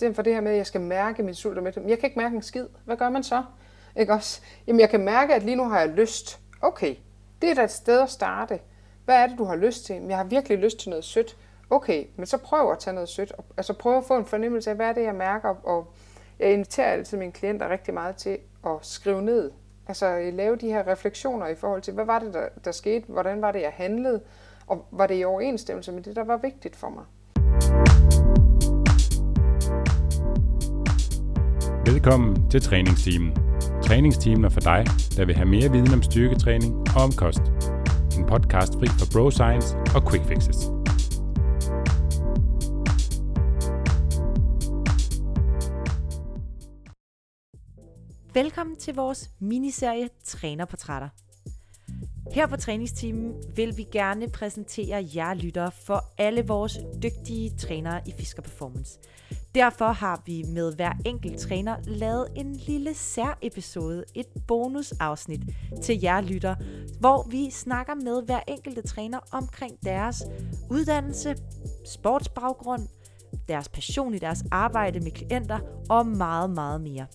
stedet for det her med, at jeg skal mærke min sult og mæthed. Jeg kan ikke mærke en skid. Hvad gør man så? Ikke også? Jamen, jeg kan mærke, at lige nu har jeg lyst. Okay, det er da et sted at starte. Hvad er det, du har lyst til? Jeg har virkelig lyst til noget sødt. Okay, men så prøv at tage noget sødt. Altså prøv at få en fornemmelse af, hvad er det, jeg mærker. Og jeg inviterer altid mine klienter rigtig meget til at skrive ned. Altså øh, lave de her refleksioner i forhold til, hvad var det, der, der skete? Hvordan var det, jeg handlede? Og var det i overensstemmelse med det, der var vigtigt for mig? Velkommen til træningsteamen. Træningsteamen er for dig, der vil have mere viden om styrketræning og om kost. En podcast fri for bro science og quick fixes. Velkommen til vores miniserie Trænerportrætter. Her på træningsteamen vil vi gerne præsentere jer lyttere for alle vores dygtige trænere i Fisker Performance. Derfor har vi med hver enkelt træner lavet en lille sær-episode, et bonusafsnit til jer lytter, hvor vi snakker med hver enkelte træner omkring deres uddannelse, sportsbaggrund, deres passion i deres arbejde med klienter og meget, meget mere.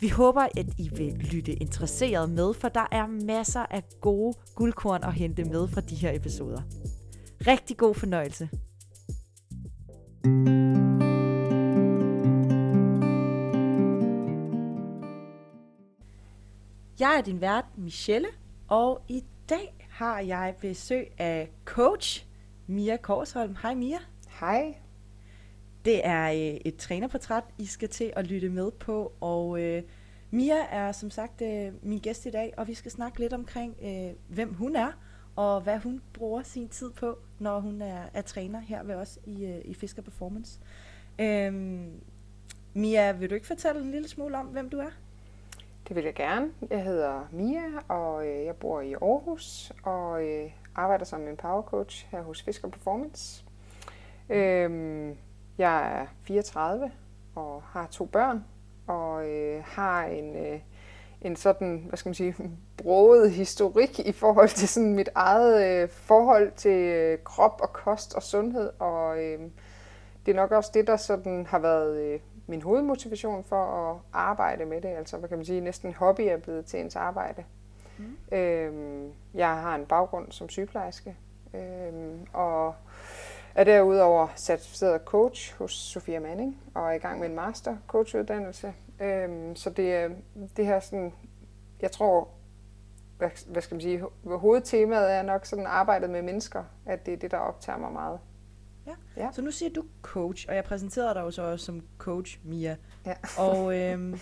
Vi håber, at I vil lytte interesseret med, for der er masser af gode guldkorn at hente med fra de her episoder. Rigtig god fornøjelse. Jeg er din vært, Michelle, og i dag har jeg besøg af coach Mia Korsholm. Hej Mia. Hej. Det er øh, et trænerportræt, I skal til at lytte med på, og øh, Mia er som sagt øh, min gæst i dag, og vi skal snakke lidt omkring, øh, hvem hun er, og hvad hun bruger sin tid på, når hun er, er træner her ved os i, øh, i Fisker Performance. Øhm, Mia, vil du ikke fortælle en lille smule om, hvem du er? Det vil jeg gerne. Jeg hedder Mia, og øh, jeg bor i Aarhus, og øh, arbejder som en power coach her hos Fisker Performance. Øhm, jeg er 34 og har to børn, og øh, har en, øh, en sådan, hvad skal man sige, broget historik i forhold til sådan mit eget øh, forhold til øh, krop og kost og sundhed, og øh, det er nok også det, der sådan har været øh, min hovedmotivation for at arbejde med det. Altså, hvad kan man sige, næsten hobby er blevet til ens arbejde. Mm. Øhm, jeg har en baggrund som sygeplejerske, øhm, og er derudover certificeret coach hos Sofia Manning, og er i gang med en master coachuddannelse. Øhm, så det er det her sådan, jeg tror, hvad, hvad skal man sige, hovedtemaet er nok sådan arbejdet med mennesker, at det er det, der optager mig meget. Ja. ja. Så nu siger du coach, og jeg præsenterede dig jo så også som coach, Mia. Ja. Og øhm,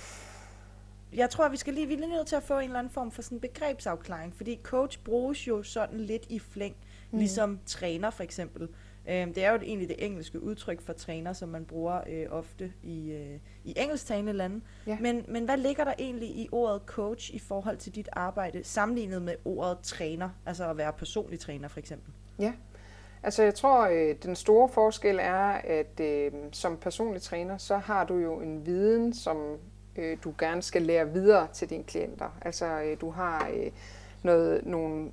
jeg tror, vi skal lige, vi er nødt til at få en eller anden form for sådan begrebsafklaring, fordi coach bruges jo sådan lidt i flæng, mm. ligesom træner for eksempel. Øhm, det er jo egentlig det engelske udtryk for træner, som man bruger øh, ofte i, øh, i engelsktalende lande. Ja. Men, men hvad ligger der egentlig i ordet coach i forhold til dit arbejde, sammenlignet med ordet træner, altså at være personlig træner for eksempel? Ja, altså jeg tror, øh, den store forskel er, at øh, som personlig træner, så har du jo en viden, som øh, du gerne skal lære videre til dine klienter. Altså øh, du har øh, noget, nogle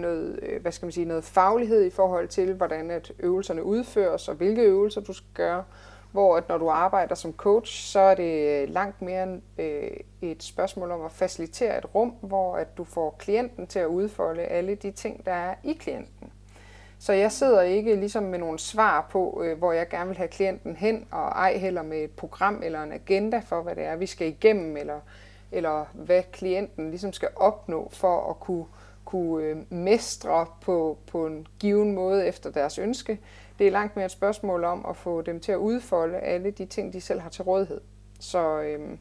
noget, øh, hvad skal man sige, noget faglighed i forhold til, hvordan at øvelserne udføres og hvilke øvelser du skal gøre. Hvor at når du arbejder som coach, så er det øh, langt mere øh, et spørgsmål om at facilitere et rum, hvor at du får klienten til at udfolde alle de ting, der er i klienten. Så jeg sidder ikke ligesom med nogle svar på, øh, hvor jeg gerne vil have klienten hen, og ej heller med et program eller en agenda for, hvad det er, vi skal igennem, eller, eller hvad klienten ligesom skal opnå for at kunne kunne øh, mestre på, på en given måde efter deres ønske. Det er langt mere et spørgsmål om at få dem til at udfolde alle de ting, de selv har til rådighed. Så øh,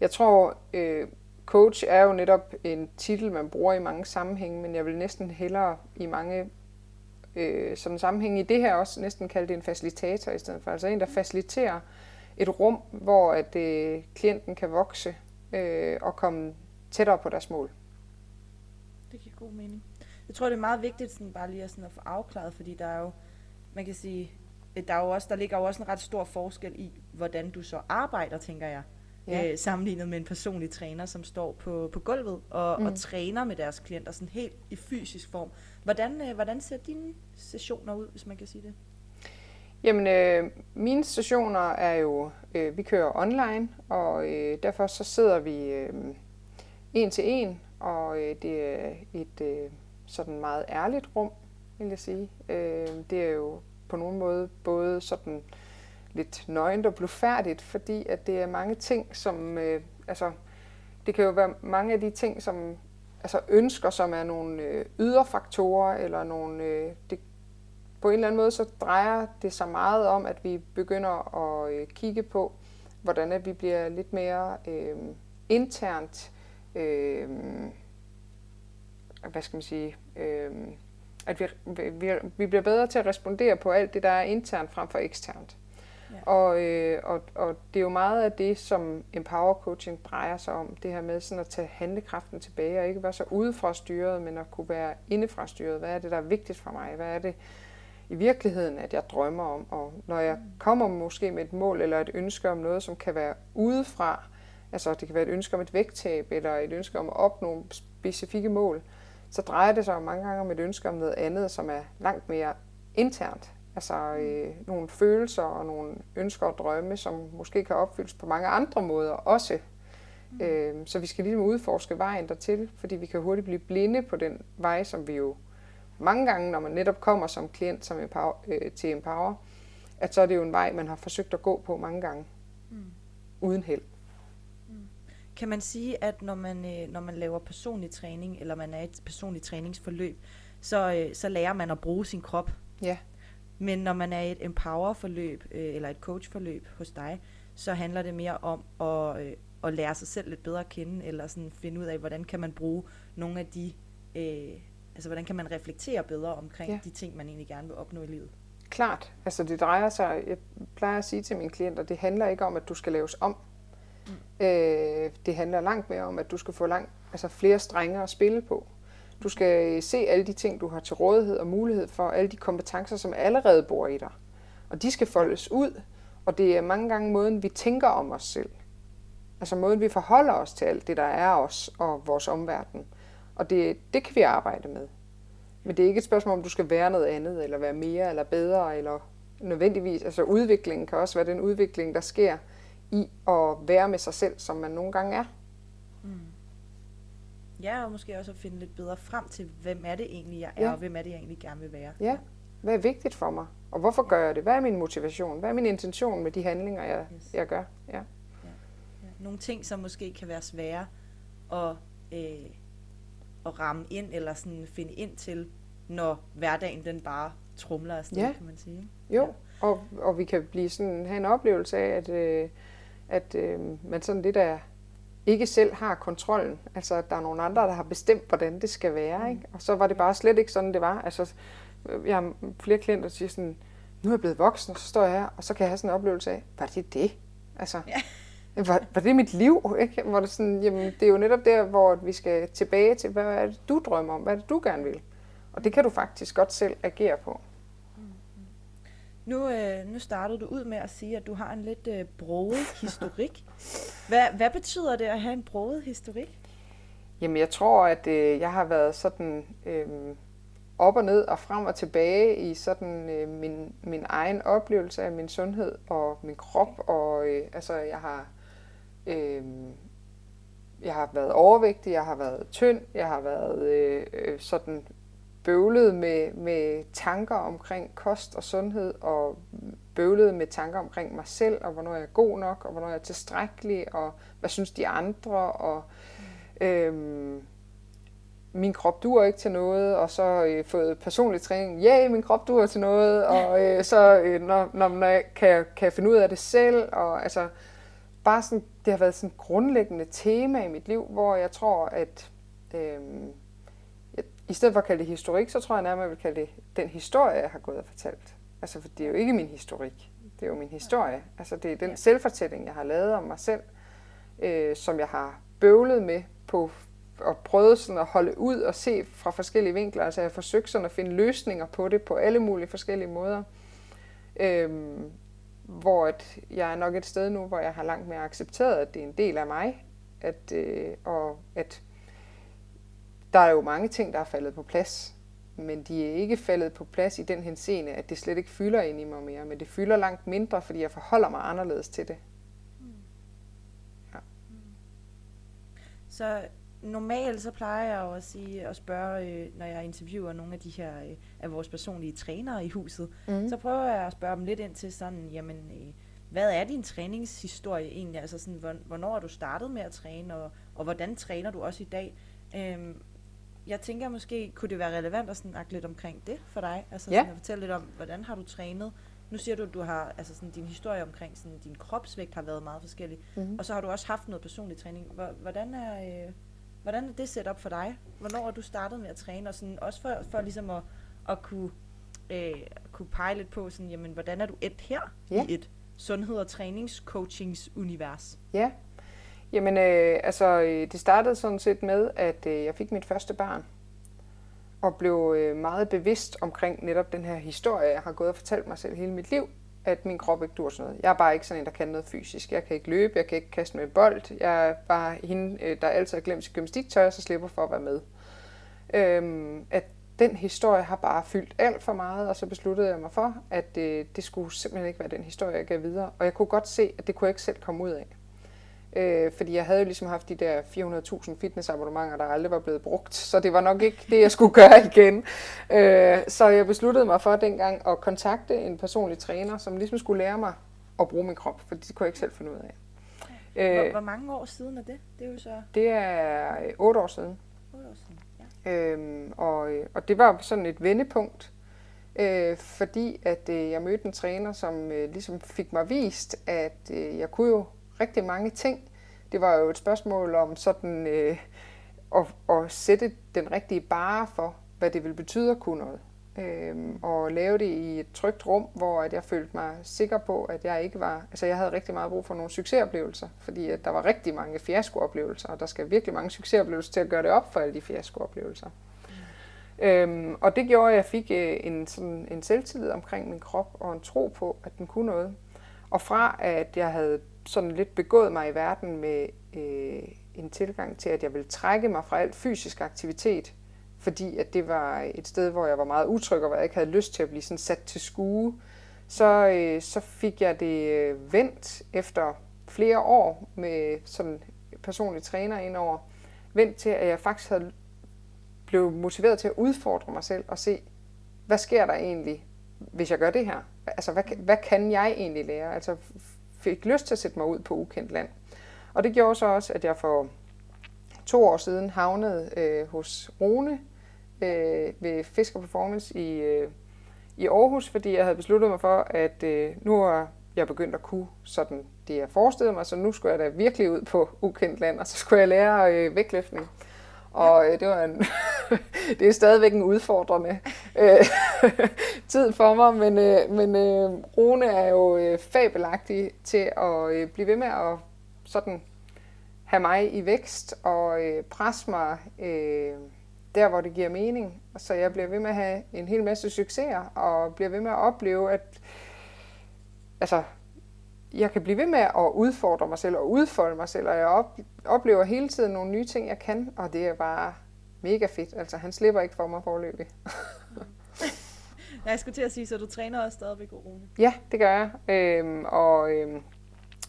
jeg tror, øh, coach er jo netop en titel, man bruger i mange sammenhænge, men jeg vil næsten hellere i mange øh, sådan sammenhænge i det her også næsten kalde det en facilitator i stedet for. Altså en, der faciliterer et rum, hvor at øh, klienten kan vokse øh, og komme tættere på deres mål det giver god mening. Jeg tror, det er meget vigtigt sådan bare lige at, sådan at få afklaret, fordi der er jo, man kan sige, der, er jo også, der ligger jo også en ret stor forskel i, hvordan du så arbejder, tænker jeg. Ja. Øh, sammenlignet med en personlig træner, som står på, på gulvet og, mm. og træner med deres klienter sådan helt i fysisk form. Hvordan, øh, hvordan ser dine sessioner ud, hvis man kan sige det? Jamen, øh, mine stationer er jo, øh, vi kører online, og øh, derfor så sidder vi øh, en til en, og øh, det er et øh, sådan meget ærligt rum, vil jeg sige. Øh, det er jo på nogen måde både sådan lidt nøgent og blufærdigt, fordi at det er mange ting, som, øh, altså, det kan jo være mange af de ting, som altså ønsker, som er nogle øh, ydre faktorer, eller nogle, øh, det, på en eller anden måde, så drejer det sig meget om, at vi begynder at øh, kigge på, hvordan at vi bliver lidt mere øh, internt, øh, hvad skal man sige, øh, at vi, vi, vi bliver bedre til at respondere på alt det, der er internt frem for eksternt. Ja. Og, øh, og, og det er jo meget af det, som empower coaching drejer sig om. Det her med sådan at tage handlekraften tilbage og ikke være så udefra styret, men at kunne være indefra styret. Hvad er det, der er vigtigt for mig? Hvad er det i virkeligheden, at jeg drømmer om? Og når jeg kommer måske med et mål eller et ønske om noget, som kan være udefra, altså det kan være et ønske om et vægttab eller et ønske om at opnå specifikke mål, så drejer det sig jo mange gange om et ønske om noget andet, som er langt mere internt. Altså øh, nogle følelser og nogle ønsker og drømme, som måske kan opfyldes på mange andre måder også. Mm. Øh, så vi skal ligesom udforske vejen dertil, fordi vi kan hurtigt blive blinde på den vej, som vi jo mange gange, når man netop kommer som klient som empower, øh, til Empower, at så er det jo en vej, man har forsøgt at gå på mange gange, mm. uden held. Kan man sige, at når man, øh, når man laver personlig træning, eller man er i et personligt træningsforløb, så, øh, så lærer man at bruge sin krop? Ja. Men når man er i et empower-forløb øh, eller et coach-forløb hos dig, så handler det mere om at, øh, at lære sig selv lidt bedre at kende, eller sådan finde ud af, hvordan kan man bruge nogle af de, øh, altså hvordan kan man reflektere bedre omkring ja. de ting, man egentlig gerne vil opnå i livet. Klart. Altså det drejer sig, jeg plejer at sige til mine klienter, det handler ikke om, at du skal laves om. Mm. Øh, det handler langt mere om, at du skal få langt, altså flere strenge at spille på. Du skal se alle de ting, du har til rådighed og mulighed for, alle de kompetencer, som allerede bor i dig. Og de skal foldes ud, og det er mange gange måden, vi tænker om os selv. Altså måden, vi forholder os til alt det, der er os og vores omverden. Og det, det kan vi arbejde med. Men det er ikke et spørgsmål, om du skal være noget andet, eller være mere, eller bedre, eller nødvendigvis. Altså udviklingen kan også være den udvikling, der sker i at være med sig selv, som man nogle gange er. Mm. Ja, og måske også at finde lidt bedre frem til, hvem er det egentlig, jeg er, ja. og hvem er det, jeg egentlig gerne vil være. Ja, hvad er vigtigt for mig? Og hvorfor gør jeg det? Hvad er min motivation? Hvad er min intention med de handlinger, jeg, yes. jeg gør? Ja. Ja. Ja. Nogle ting, som måske kan være svære at, øh, at ramme ind, eller sådan finde ind til, når hverdagen den bare trumler afsted, ja. kan man sige. Jo, ja. og, og vi kan blive sådan, have en oplevelse af, at, øh, at øh, man sådan lidt er ikke selv har kontrollen. Altså, at der er nogle andre, der har bestemt, hvordan det skal være. Mm. Ikke? Og så var det bare slet ikke sådan, det var. Altså, jeg har flere klienter, der siger sådan, nu er jeg blevet voksen, så står jeg her, og så kan jeg have sådan en oplevelse af, var det det? Altså, ja. var, var det mit liv? Ikke? Hvor det, sådan, jamen, det er jo netop der, hvor vi skal tilbage til, hvad er det, du drømmer om? Hvad er det, du gerne vil? Og det kan du faktisk godt selv agere på. Nu, øh, nu startede du ud med at sige, at du har en lidt øh, broget historik. Hvad, hvad betyder det at have en broget historik? Jamen, jeg tror, at øh, jeg har været sådan øh, op og ned og frem og tilbage i sådan øh, min, min egen oplevelse af min sundhed og min krop. Og øh, altså, jeg har, øh, jeg har været overvægtig, jeg har været tynd, jeg har været øh, øh sådan bøvlet med, med tanker omkring kost og sundhed, og bøvlet med tanker omkring mig selv, og hvornår jeg er god nok, og hvornår jeg er tilstrækkelig, og hvad synes de andre, og øhm, min krop duer ikke til noget, og så øh, fået personlig træning, ja, yeah, min krop duer til noget, og øh, så øh, når, når, når jeg kan, kan jeg finde ud af det selv, og altså bare sådan, det har været sådan et grundlæggende tema i mit liv, hvor jeg tror, at øh, i stedet for at kalde det historik, så tror jeg nærmere, at jeg vil kalde det den historie, jeg har gået og fortalt. Altså, for det er jo ikke min historik. Det er jo min historie. Altså, det er den ja. selvfortælling, jeg har lavet om mig selv, øh, som jeg har bøvlet med på og prøvet sådan at holde ud og se fra forskellige vinkler. Altså jeg har forsøgt sådan at finde løsninger på det på alle mulige forskellige måder. Øhm, hvor at jeg er nok et sted nu, hvor jeg har langt mere accepteret, at det er en del af mig. At, øh, og at der er jo mange ting, der er faldet på plads. men de er ikke faldet på plads i den henseende, at det slet ikke fylder ind i mig mere, men det fylder langt mindre, fordi jeg forholder mig anderledes til det. Ja. Så normalt så plejer jeg jo at sige at spørge, øh, når jeg interviewer nogle af de her øh, af vores personlige trænere i huset, mm. så prøver jeg at spørge dem lidt ind til sådan, jamen, øh, hvad er din træningshistorie egentlig? Altså sådan, hvornår har du startet med at træne, og, og hvordan træner du også i dag? Øhm, jeg tænker måske, kunne det være relevant at snakke lidt omkring det for dig? Altså ja. sådan at fortælle lidt om, hvordan har du trænet? Nu siger du, at du har, altså sådan, din historie omkring sådan, din kropsvægt har været meget forskellig. Mm-hmm. Og så har du også haft noget personlig træning. Hvordan er, øh, hvordan er det set op for dig? Hvornår har du startet med at træne? Og sådan, også for, for ligesom at, at kunne, øh, kunne pege lidt på, sådan, jamen, hvordan er du et her ja. i et sundhed- og træningscoachingsunivers? Ja, Jamen, øh, altså, øh, det startede sådan set med, at øh, jeg fik mit første barn, og blev øh, meget bevidst omkring netop den her historie, jeg har gået og fortalt mig selv hele mit liv, at min krop ikke dur sådan noget. Jeg er bare ikke sådan en, der kan noget fysisk. Jeg kan ikke løbe, jeg kan ikke kaste med bold. Jeg er bare hende, øh, der altid har glemt sit gymnastiktøj, og så slipper for at være med. Øhm, at den historie har bare fyldt alt for meget, og så besluttede jeg mig for, at øh, det skulle simpelthen ikke være den historie, jeg gav videre. Og jeg kunne godt se, at det kunne jeg ikke selv komme ud af. Øh, fordi jeg havde jo ligesom haft de der 400.000 fitnessabonnementer, der aldrig var blevet brugt, så det var nok ikke det, jeg skulle gøre igen. Øh, så jeg besluttede mig for dengang at kontakte en personlig træner, som ligesom skulle lære mig at bruge min krop, for det kunne jeg ikke selv finde ud af. Hvor, øh, hvor mange år siden er det? Det er jo så... Det er 8 år siden. 8 år siden, ja. Øhm, og, og det var sådan et vendepunkt, øh, fordi at øh, jeg mødte en træner, som øh, ligesom fik mig vist, at øh, jeg kunne jo rigtig mange ting. Det var jo et spørgsmål om sådan øh, at, at sætte den rigtige bare for, hvad det ville betyde at kunne noget. Øh, og lave det i et trygt rum, hvor at jeg følte mig sikker på, at jeg ikke var... Altså jeg havde rigtig meget brug for nogle succesoplevelser, fordi at der var rigtig mange fiaskooplevelser, og der skal virkelig mange succesoplevelser til at gøre det op for alle de fiaskooplevelser. Øhm, og det gjorde, at jeg fik øh, en, sådan, en selvtillid omkring min krop, og en tro på, at den kunne noget. Og fra at jeg havde sådan lidt begået mig i verden med øh, en tilgang til, at jeg ville trække mig fra alt fysisk aktivitet, fordi at det var et sted, hvor jeg var meget utryg, og hvor jeg ikke havde lyst til at blive sådan sat til skue, så, øh, så fik jeg det øh, vendt efter flere år med sådan personlig træner indover, vendt til, at jeg faktisk havde blev motiveret til at udfordre mig selv og se, hvad sker der egentlig, hvis jeg gør det her? Altså, hvad, hvad kan jeg egentlig lære? Altså, fik lyst til at sætte mig ud på ukendt land. Og det gjorde så også, at jeg for to år siden havnede øh, hos Rune øh, ved Fisker Performance i, øh, i Aarhus, fordi jeg havde besluttet mig for, at øh, nu er jeg begyndt at kunne sådan det, jeg forestillede mig, så nu skulle jeg da virkelig ud på ukendt land, og så skulle jeg lære øh, vægtløftning. Og øh, det var en det er stadigvæk en udfordrende øh, tid for mig, men, øh, men øh, Rune er jo øh, fabelagtig til at øh, blive ved med at sådan have mig i vækst og øh, presse mig øh, der, hvor det giver mening. Så jeg bliver ved med at have en hel masse succeser og bliver ved med at opleve, at altså, jeg kan blive ved med at udfordre mig selv og udfolde mig selv, og jeg op, oplever hele tiden nogle nye ting, jeg kan, og det er bare mega fedt. Altså, han slipper ikke for mig forløbig. jeg skulle til at sige, så du træner også stadigvæk, Rune? Ja, det gør jeg. Øhm, og øhm,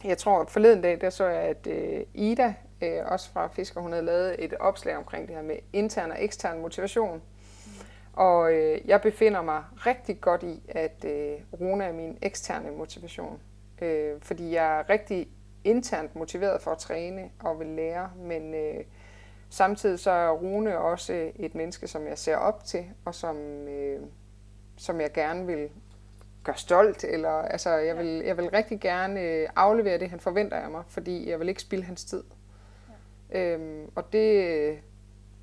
jeg tror, at forleden dag, der så jeg, at øh, Ida, øh, også fra Fisker, hun havde lavet et opslag omkring det her med intern og ekstern motivation. Mm. Og øh, jeg befinder mig rigtig godt i, at øh, Rune er min eksterne motivation. Øh, fordi jeg er rigtig internt motiveret for at træne og vil lære, men øh, samtidig så er Rune også et menneske, som jeg ser op til, og som, øh, som jeg gerne vil gøre stolt, eller altså, jeg, vil, jeg vil rigtig gerne øh, aflevere det, han forventer af mig, fordi jeg vil ikke spilde hans tid. Ja. Øhm, og det,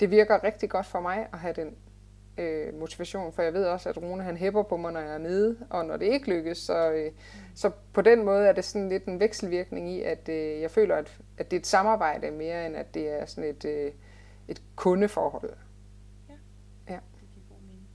det virker rigtig godt for mig at have den øh, motivation, for jeg ved også, at Rune han hæpper på mig, når jeg er nede, og når det ikke lykkes, så, øh, så på den måde er det sådan lidt en vekselvirkning i, at øh, jeg føler, at, at det er et samarbejde mere, end at det er sådan et, øh, et kundeforhold. Ja, ja. det giver god mening.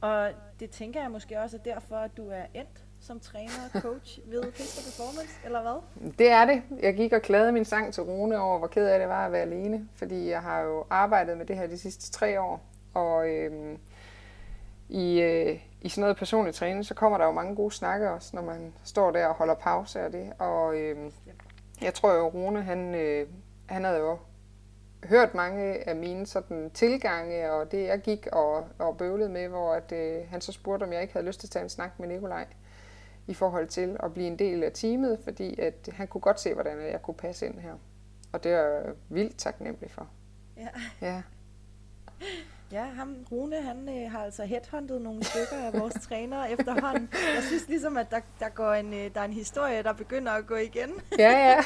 Og det tænker jeg måske også er derfor, at du er endt som træner og coach ved Fisker Performance, eller hvad? Det er det. Jeg gik og klagede min sang til Rune over, hvor ked af det var at være alene, fordi jeg har jo arbejdet med det her de sidste tre år, og øhm, i, øh, i sådan noget personlig træning, så kommer der jo mange gode snakke også, når man står der og holder pause af det. Og øh, jeg tror jo, Rune, han, øh, han havde jo hørt mange af mine sådan, tilgange, og det jeg gik og, og bøvlede med, hvor at, øh, han så spurgte, om jeg ikke havde lyst til at tage en snak med Nikolaj i forhold til at blive en del af teamet, fordi at han kunne godt se, hvordan jeg kunne passe ind her. Og det er jeg vildt taknemmelig for. Ja. Ja. Ja, ham, Rune, han øh, har altså headhunted nogle stykker af vores trænere efterhånden. Jeg synes ligesom, at der, der, går en, øh, der er en historie, der begynder at gå igen. Ja, ja.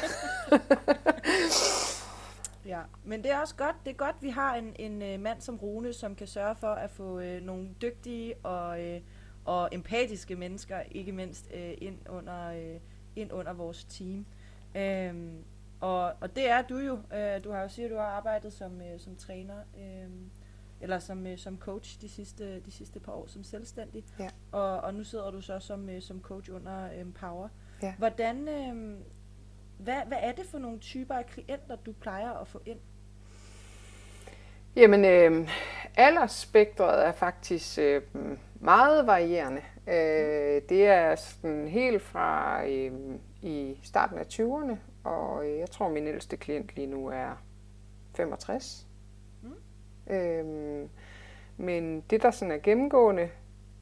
ja, men det er også godt, det er godt, vi har en, en øh, mand som Rune, som kan sørge for at få øh, nogle dygtige og, øh, og empatiske mennesker, ikke mindst, øh, ind, under, øh, ind under vores team. Øhm, og, og det er du jo. Øh, du har jo siger, at du har arbejdet som, øh, som træner. Øh, eller som, øh, som coach de sidste, de sidste par år som selvstændig. Ja. Og, og nu sidder du så som, øh, som coach under Empower. Ja. Hvordan, øh, hvad, hvad er det for nogle typer af klienter, du plejer at få ind? Jamen, øh, aldersspektret er faktisk øh, meget varierende. Øh, det er sådan helt fra øh, i starten af 20'erne, og øh, jeg tror, min ældste klient lige nu er 65. Øhm, men det, der sådan er gennemgående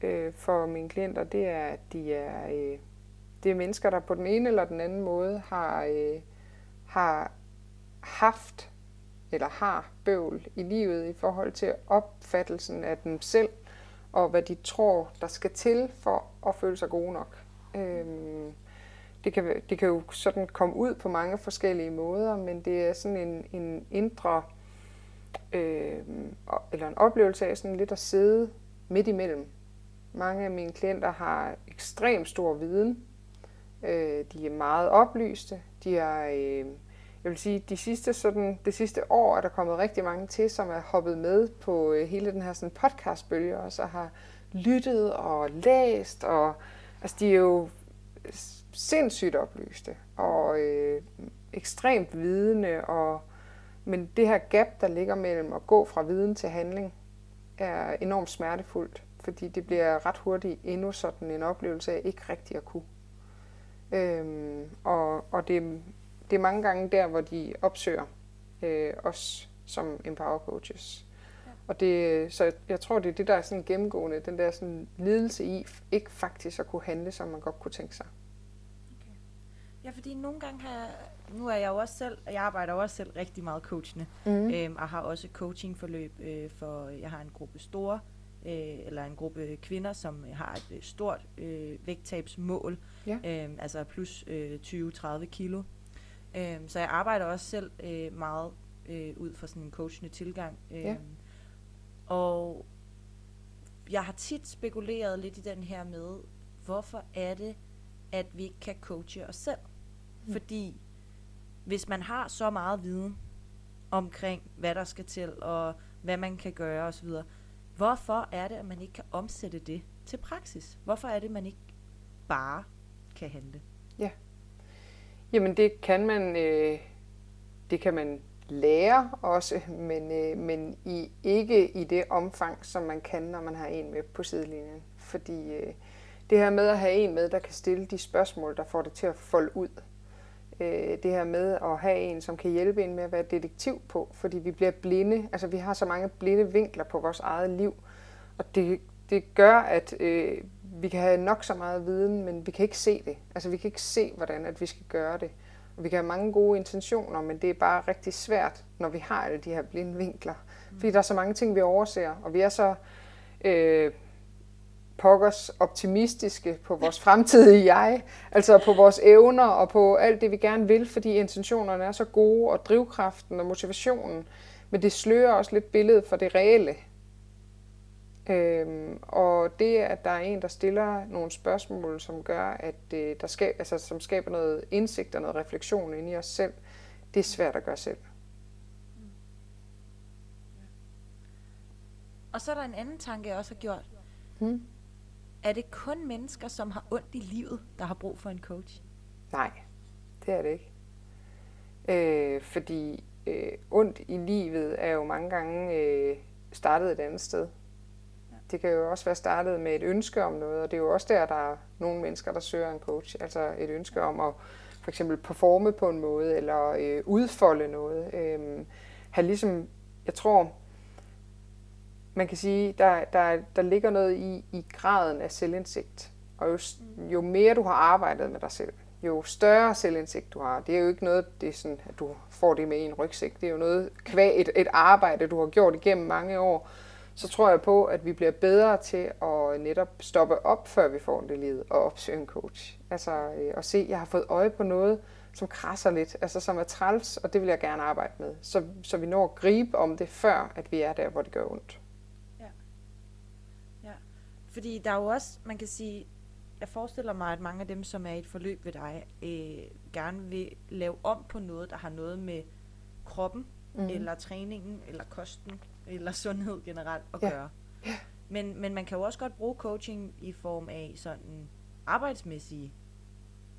øh, for mine klienter, det er, at de er, øh, det er mennesker, der på den ene eller den anden måde har, øh, har haft eller har bøvl i livet i forhold til opfattelsen af dem selv, og hvad de tror, der skal til for at føle sig gode nok. Øhm, det, kan, det kan jo sådan komme ud på mange forskellige måder, men det er sådan en, en indre øh, eller en oplevelse af sådan lidt at sidde midt imellem. Mange af mine klienter har ekstremt stor viden. Øh, de er meget oplyste. De er, øh, jeg vil sige, de sidste, sådan, det sidste år er der kommet rigtig mange til, som er hoppet med på øh, hele den her sådan podcastbølge, og så har lyttet og læst, og altså, de er jo sindssygt oplyste, og øh, ekstremt vidende, og men det her gap, der ligger mellem at gå fra viden til handling, er enormt smertefuldt, fordi det bliver ret hurtigt endnu sådan en oplevelse af ikke rigtig at kunne. Øhm, og og det, det er mange gange der, hvor de opsøger øh, os som empower coaches. Ja. Og det, så jeg tror, det er det, der er sådan gennemgående, den der sådan lidelse i ikke faktisk at kunne handle, som man godt kunne tænke sig. Ja, fordi nogle gange har jeg, nu er jeg jo også selv, jeg arbejder jo også selv rigtig meget coachende, mm. øhm, og har også coachingforløb øh, for, jeg har en gruppe store, øh, eller en gruppe kvinder, som har et øh, stort øh, vægttabsmål, ja. øh, altså plus øh, 20-30 kilo. Øh, så jeg arbejder også selv øh, meget øh, ud fra sådan en coachende tilgang. Øh, ja. Og jeg har tit spekuleret lidt i den her med, hvorfor er det, at vi ikke kan coache os selv? Mm. Fordi hvis man har så meget viden omkring, hvad der skal til, og hvad man kan gøre osv., hvorfor er det, at man ikke kan omsætte det til praksis? Hvorfor er det, at man ikke bare kan handle? Ja. Jamen det kan man, øh, det kan man lære også, men, øh, men i, ikke i det omfang, som man kan, når man har en med på sidelinjen. Fordi øh, det her med at have en med, der kan stille de spørgsmål, der får det til at folde ud, øh, det her med at have en, som kan hjælpe en med at være detektiv på, fordi vi bliver blinde, altså vi har så mange blinde vinkler på vores eget liv, og det, det gør, at øh, vi kan have nok så meget viden, men vi kan ikke se det. Altså vi kan ikke se, hvordan at vi skal gøre det. Og vi kan have mange gode intentioner, men det er bare rigtig svært, når vi har alle de her blinde vinkler. Fordi der er så mange ting, vi overser, og vi er så øh, pokkers optimistiske på vores fremtidige jeg, altså på vores evner og på alt det, vi gerne vil, fordi intentionerne er så gode, og drivkraften og motivationen, men det slører også lidt billedet for det reelle. Øhm, og det, at der er en, der stiller nogle spørgsmål, som gør, at øh, der skal, altså, som skaber noget indsigt og noget refleksion ind i os selv, det er svært at gøre selv. Og så er der en anden tanke, jeg også har gjort. Hmm er det kun mennesker, som har ondt i livet, der har brug for en coach? Nej, det er det ikke. Øh, fordi øh, ondt i livet er jo mange gange øh, startet et andet sted. Ja. det kan jo også være startet med et ønske om noget, og det er jo også der, der er nogle mennesker, der søger en coach. Altså et ønske om at for eksempel performe på en måde, eller øh, udfolde noget. Øh, have ligesom, jeg tror, man kan sige, der, der, der ligger noget i, i graden af selvindsigt. Og jo, jo mere du har arbejdet med dig selv, jo større selvindsigt du har. Det er jo ikke noget, det er sådan, at du får det med i en rygsæk. Det er jo noget kvæg et, et arbejde, du har gjort igennem mange år. Så tror jeg på, at vi bliver bedre til at netop stoppe op, før vi får det livet, og opsøge en coach. Altså øh, at se, at jeg har fået øje på noget, som krasser lidt, altså som er træls, og det vil jeg gerne arbejde med. Så, så vi når at gribe om det, før at vi er der, hvor det gør ondt. Fordi der er jo også, man kan sige, jeg forestiller mig, at mange af dem, som er i et forløb ved dig, øh, gerne vil lave om på noget, der har noget med kroppen, mm. eller træningen, eller kosten, eller sundhed generelt at ja. gøre. Ja. Men, men man kan jo også godt bruge coaching i form af sådan arbejdsmæssige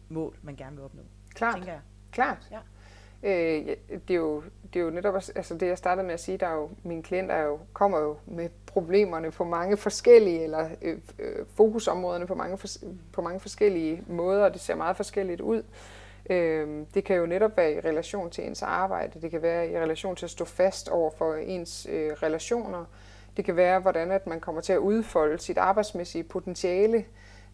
mål, man gerne vil opnå. Klart. Tænker jeg. Klart. Ja. Øh, det, er jo, det er jo netop altså det, jeg startede med at sige, der er jo, mine klienter er jo, kommer jo med problemerne på mange forskellige, eller øh, øh, fokusområderne på mange, på mange forskellige måder, og det ser meget forskelligt ud. Øh, det kan jo netop være i relation til ens arbejde, det kan være i relation til at stå fast over for ens øh, relationer, det kan være, hvordan at man kommer til at udfolde sit arbejdsmæssige potentiale,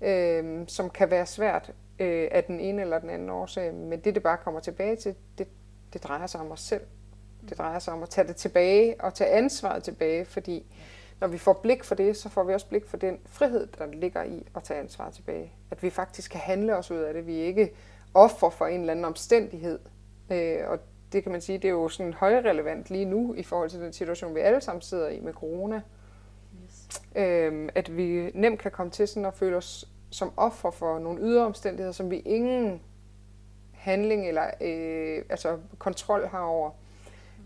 øh, som kan være svært øh, af den ene eller den anden årsag. Men det, det bare kommer tilbage til, det, det drejer sig om os selv. Det drejer sig om at tage det tilbage og tage ansvaret tilbage, fordi når vi får blik for det, så får vi også blik for den frihed, der ligger i at tage ansvaret tilbage. At vi faktisk kan handle os ud af det. Vi er ikke offer for en eller anden omstændighed. Øh, og det kan man sige, det er jo sådan højrelevant lige nu i forhold til den situation, vi alle sammen sidder i med corona. Yes. At vi nemt kan komme til sådan at føle os som offer for nogle ydre omstændigheder, som vi ingen handling eller øh, altså kontrol har over.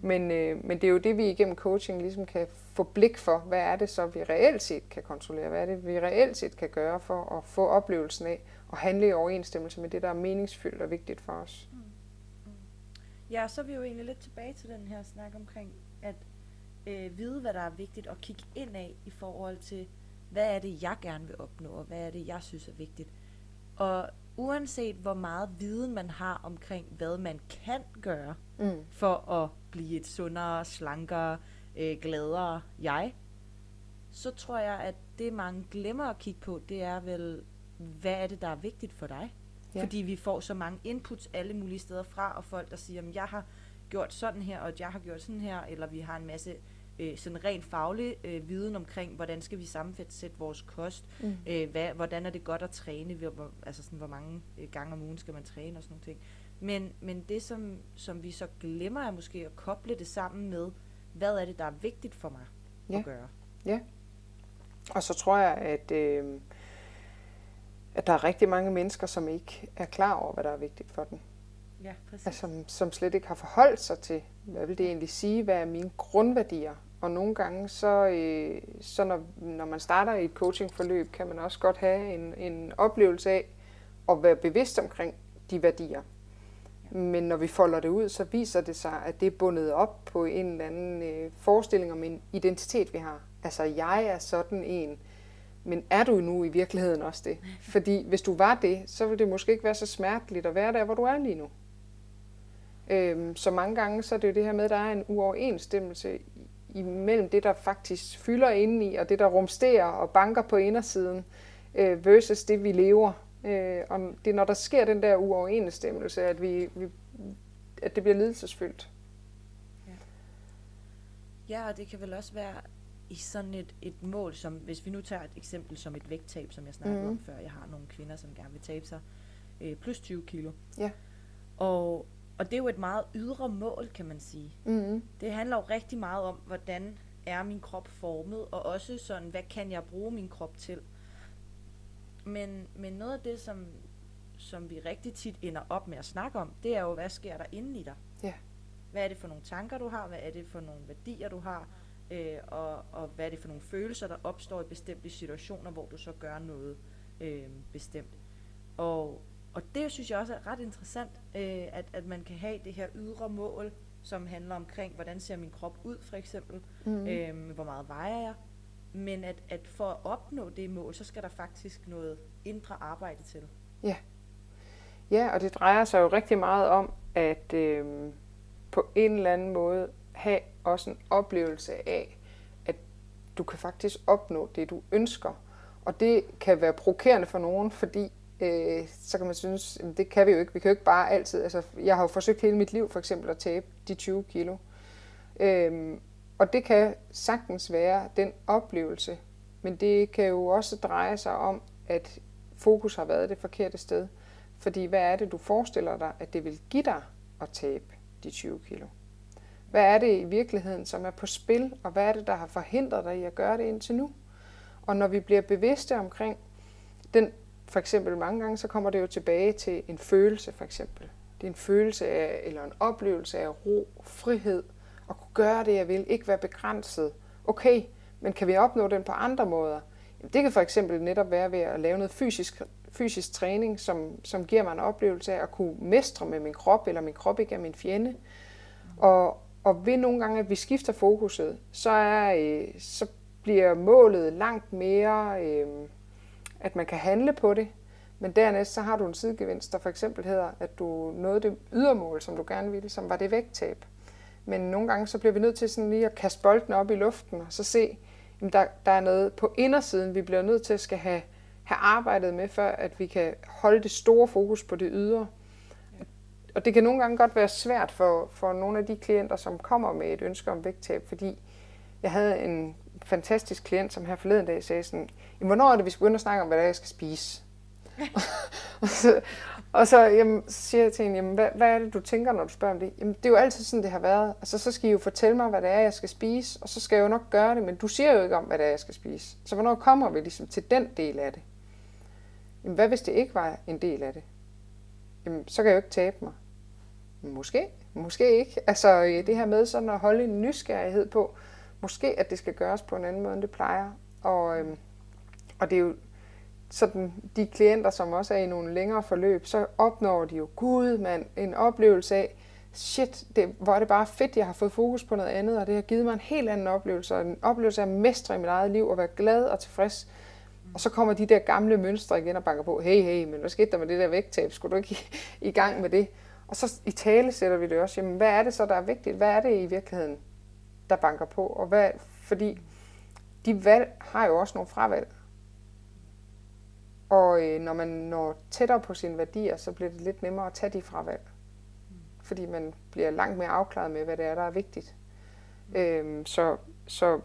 Men, øh, men det er jo det, vi igennem coaching ligesom kan få blik for. Hvad er det så, vi reelt set kan kontrollere? Hvad er det, vi reelt set kan gøre for at få oplevelsen af at handle i overensstemmelse med det, der er meningsfyldt og vigtigt for os? Mm. mm. Ja, så er vi jo egentlig lidt tilbage til den her snak omkring at øh, vide, hvad der er vigtigt, og kigge ind af i forhold til, hvad er det, jeg gerne vil opnå, og hvad er det, jeg synes er vigtigt. Og uanset hvor meget viden man har omkring, hvad man kan gøre mm. for at blive et sundere, slankere, øh, gladere jeg, så tror jeg, at det mange glemmer at kigge på, det er vel, hvad er det, der er vigtigt for dig? Ja. Fordi vi får så mange inputs alle mulige steder fra, og folk, der siger, at jeg har gjort sådan her, og jeg har gjort sådan her, eller vi har en masse øh, sådan rent faglig øh, viden omkring, hvordan skal vi sammensætte vores kost, mm. øh, hvad, hvordan er det godt at træne, hvor, altså sådan, hvor mange øh, gange om ugen skal man træne og sådan nogle ting. Men, men det, som, som vi så glemmer, er måske at koble det sammen med, hvad er det, der er vigtigt for mig ja. at gøre. Ja. Og så tror jeg, at, øh, at der er rigtig mange mennesker, som ikke er klar over, hvad der er vigtigt for dem. Ja, præcis. Altså, som, som slet ikke har forholdt sig til, hvad vil det egentlig sige, hvad er mine grundværdier? Og nogle gange, så, øh, så når, når man starter i et coachingforløb, kan man også godt have en, en oplevelse af at være bevidst omkring de værdier. Men når vi folder det ud, så viser det sig, at det er bundet op på en eller anden øh, forestilling om en identitet, vi har. Altså, jeg er sådan en, men er du nu i virkeligheden også det? Fordi hvis du var det, så ville det måske ikke være så smerteligt at være der, hvor du er lige nu. Øhm, så mange gange så er det jo det her med, at der er en uoverensstemmelse imellem det, der faktisk fylder indeni, og det, der rumsterer og banker på indersiden, øh, versus det, vi lever. Øh, og det er, når der sker den der uoverensstemmelse, at, vi, vi, at det bliver lidelsesfyldt. Ja. ja, og det kan vel også være i sådan et, et mål, som hvis vi nu tager et eksempel som et vægttab, som jeg snakkede mm. om før. Jeg har nogle kvinder, som gerne vil tabe sig øh, plus 20 kilo. Ja. Og og det er jo et meget ydre mål, kan man sige. Mm. Det handler jo rigtig meget om, hvordan er min krop formet, og også sådan, hvad kan jeg bruge min krop til. Men, men noget af det, som, som vi rigtig tit ender op med at snakke om, det er jo, hvad sker der inde i dig? Ja. Hvad er det for nogle tanker, du har? Hvad er det for nogle værdier, du har? Øh, og, og hvad er det for nogle følelser, der opstår i bestemte situationer, hvor du så gør noget øh, bestemt? Og, og det synes jeg også er ret interessant, øh, at, at man kan have det her ydre mål, som handler omkring, hvordan ser min krop ud for eksempel, mm. øh, hvor meget vejer jeg, men at, at for at opnå det mål, så skal der faktisk noget indre arbejde til. Ja. Ja, og det drejer sig jo rigtig meget om, at øh, på en eller anden måde have også en oplevelse af, at du kan faktisk opnå det, du ønsker. Og det kan være provokerende for nogen, fordi øh, så kan man synes, jamen, det kan vi jo ikke. Vi kan jo ikke bare altid, altså jeg har jo forsøgt hele mit liv for eksempel at tabe de 20 kilo. Øh, og det kan sagtens være den oplevelse, men det kan jo også dreje sig om, at fokus har været det forkerte sted. Fordi hvad er det, du forestiller dig, at det vil give dig at tabe de 20 kilo? Hvad er det i virkeligheden, som er på spil, og hvad er det, der har forhindret dig i at gøre det indtil nu? Og når vi bliver bevidste omkring den, for eksempel mange gange, så kommer det jo tilbage til en følelse, for eksempel. Det er en følelse af, eller en oplevelse af ro, frihed, og kunne gøre det, jeg vil, ikke være begrænset. Okay, men kan vi opnå den på andre måder? Jamen, det kan for eksempel netop være ved at lave noget fysisk, fysisk træning, som, som giver mig en oplevelse af at kunne mestre med min krop, eller min krop ikke er min fjende. Og, og ved nogle gange, at vi skifter fokuset, så, er, øh, så bliver målet langt mere, øh, at man kan handle på det. Men dernæst så har du en sidegevinst, der for eksempel hedder, at du nåede det ydermål, som du gerne ville, som var det vægttab. Men nogle gange så bliver vi nødt til sådan lige at kaste bolden op i luften og så se, at der, der er noget på indersiden, vi bliver nødt til at skal have, have arbejdet med, før at vi kan holde det store fokus på det ydre. Og det kan nogle gange godt være svært for, for nogle af de klienter, som kommer med et ønske om vægttab, fordi jeg havde en fantastisk klient, som her forleden dag sagde sådan, hvornår er det, vi skal begynde at snakke om, hvad det er, jeg skal spise? og så, og så, jamen, så siger jeg til hende, jamen, hvad, hvad er det, du tænker, når du spørger om det? Jamen, det er jo altid sådan, det har været. Altså, så skal I jo fortælle mig, hvad det er, jeg skal spise, og så skal jeg jo nok gøre det, men du siger jo ikke om, hvad det er, jeg skal spise. Så hvornår kommer vi ligesom til den del af det? Jamen, hvad hvis det ikke var en del af det? Jamen, så kan jeg jo ikke tabe mig. Måske, måske ikke. Altså, øh, det her med sådan at holde en nysgerrighed på, måske at det skal gøres på en anden måde, end det plejer. Og, øhm, og det er jo sådan de klienter, som også er i nogle længere forløb, så opnår de jo, gud mand, en oplevelse af, shit, det, hvor er det bare fedt, jeg har fået fokus på noget andet, og det har givet mig en helt anden oplevelse, og en oplevelse af at mestre i mit eget liv, og være glad og tilfreds. Og så kommer de der gamle mønstre igen og banker på, hey, hey, men hvad skete der med det der vægttab? Skulle du ikke i, i gang med det? Og så i tale sætter vi det også, jamen hvad er det så, der er vigtigt? Hvad er det i virkeligheden, der banker på? Og hvad, fordi de valg har jo også nogle fravalg. Og øh, når man når tættere på sine værdier, så bliver det lidt nemmere at tage de fravalg. Fordi man bliver langt mere afklaret med, hvad det er, der er vigtigt. Mm. Øhm, så, så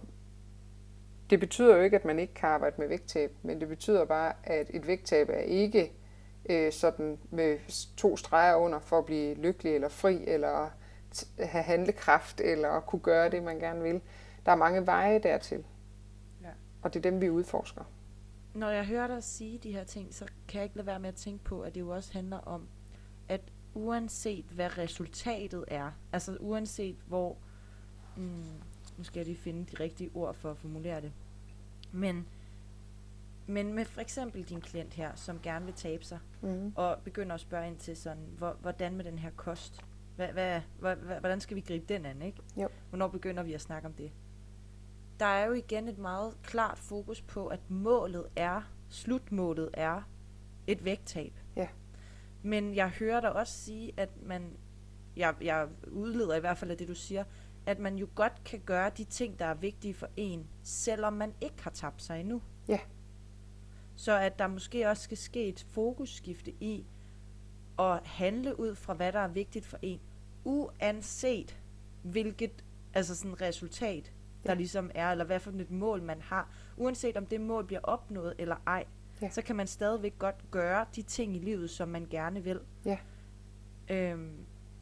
det betyder jo ikke, at man ikke kan arbejde med vægttab, men det betyder bare, at et vægttab er ikke øh, sådan med to streger under for at blive lykkelig eller fri, eller have handlekraft, eller kunne gøre det, man gerne vil. Der er mange veje dertil. Ja. Og det er dem, vi udforsker når jeg hører dig sige de her ting, så kan jeg ikke lade være med at tænke på, at det jo også handler om, at uanset hvad resultatet er, altså uanset hvor, mm, nu skal jeg lige finde de rigtige ord for at formulere det, men, men med for eksempel din klient her, som gerne vil tabe sig, mm. og begynder at spørge ind til sådan, hvor, hvordan med den her kost, hvad, hvad, hvordan skal vi gribe den an, ikke? Jo. Hvornår begynder vi at snakke om det? Der er jo igen et meget klart fokus på, at målet er, slutmålet er et vægttab. Ja. Men jeg hører dig også sige, at man, jeg, jeg udleder i hvert fald af det, du siger, at man jo godt kan gøre de ting, der er vigtige for en, selvom man ikke har tabt sig endnu. Ja. Så at der måske også skal ske et fokusskifte i at handle ud fra, hvad der er vigtigt for en, uanset hvilket altså sådan resultat der ja. ligesom er, eller hvad for et mål man har. Uanset om det mål bliver opnået eller ej, ja. så kan man stadigvæk godt gøre de ting i livet, som man gerne vil. Ja. Øhm,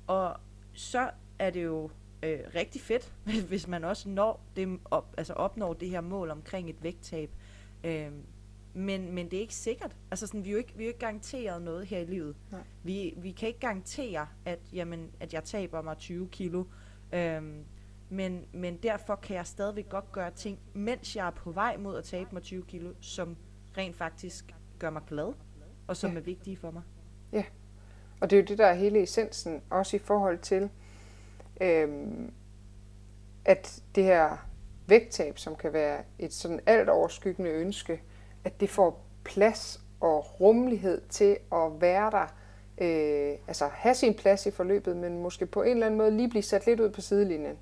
og så er det jo øh, rigtig fedt, hvis man også når det op, altså opnår det her mål omkring et vægttab. Øhm, men, men det er ikke sikkert. Altså sådan, vi, er jo ikke, vi er jo ikke garanteret noget her i livet. Nej. Vi, vi kan ikke garantere, at, jamen, at jeg taber mig 20 kilo. Øhm, men, men derfor kan jeg stadigvæk godt gøre ting, mens jeg er på vej mod at tabe mig 20 kilo, som rent faktisk gør mig glad, og som ja. er vigtige for mig. Ja, og det er jo det, der er hele essensen, også i forhold til, øhm, at det her vægttab, som kan være et sådan alt overskyggende ønske, at det får plads og rummelighed til at være der, øh, altså have sin plads i forløbet, men måske på en eller anden måde lige blive sat lidt ud på sidelinjen,